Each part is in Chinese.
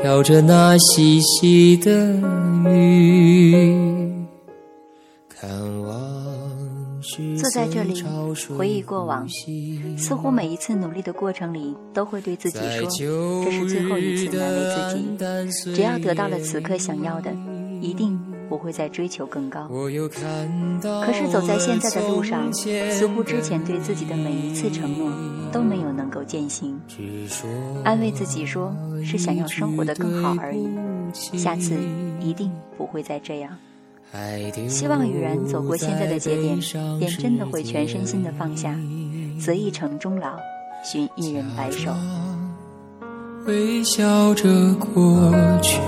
飘着那细细的雨。坐在这里回忆过往似乎每一次努力的过程里，都会对自己说，这是最后一次难为自己。只要得到了此刻想要的，一定会再追求更高。可是走在现在的路上，似乎之前对自己的每一次承诺都没有能够践行。安慰自己说，是想要生活得更好而已，下次一定不会再这样。希望雨然走过现在的节点便真的会全身心的放下，择一城终老，寻一人白首。微笑着过去。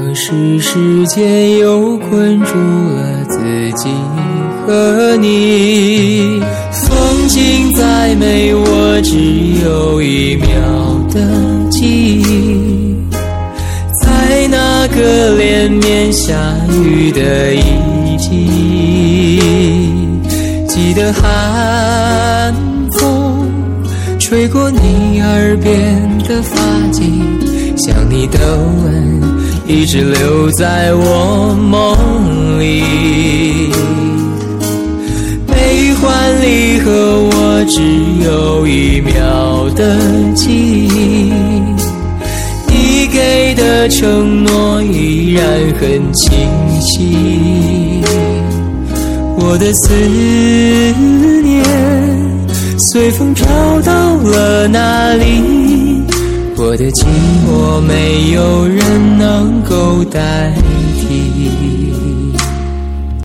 可是时间又困住了自己和你，风景再美，我只有一秒的记忆，在那个连绵下雨的一季，记得寒风吹过你耳边的发髻，想你的吻一直留在我梦里。悲欢离合，我只有一秒的记忆，你给的承诺依然很清晰。我的思念随风飘到了哪里？我的寂寞没有人能够代替。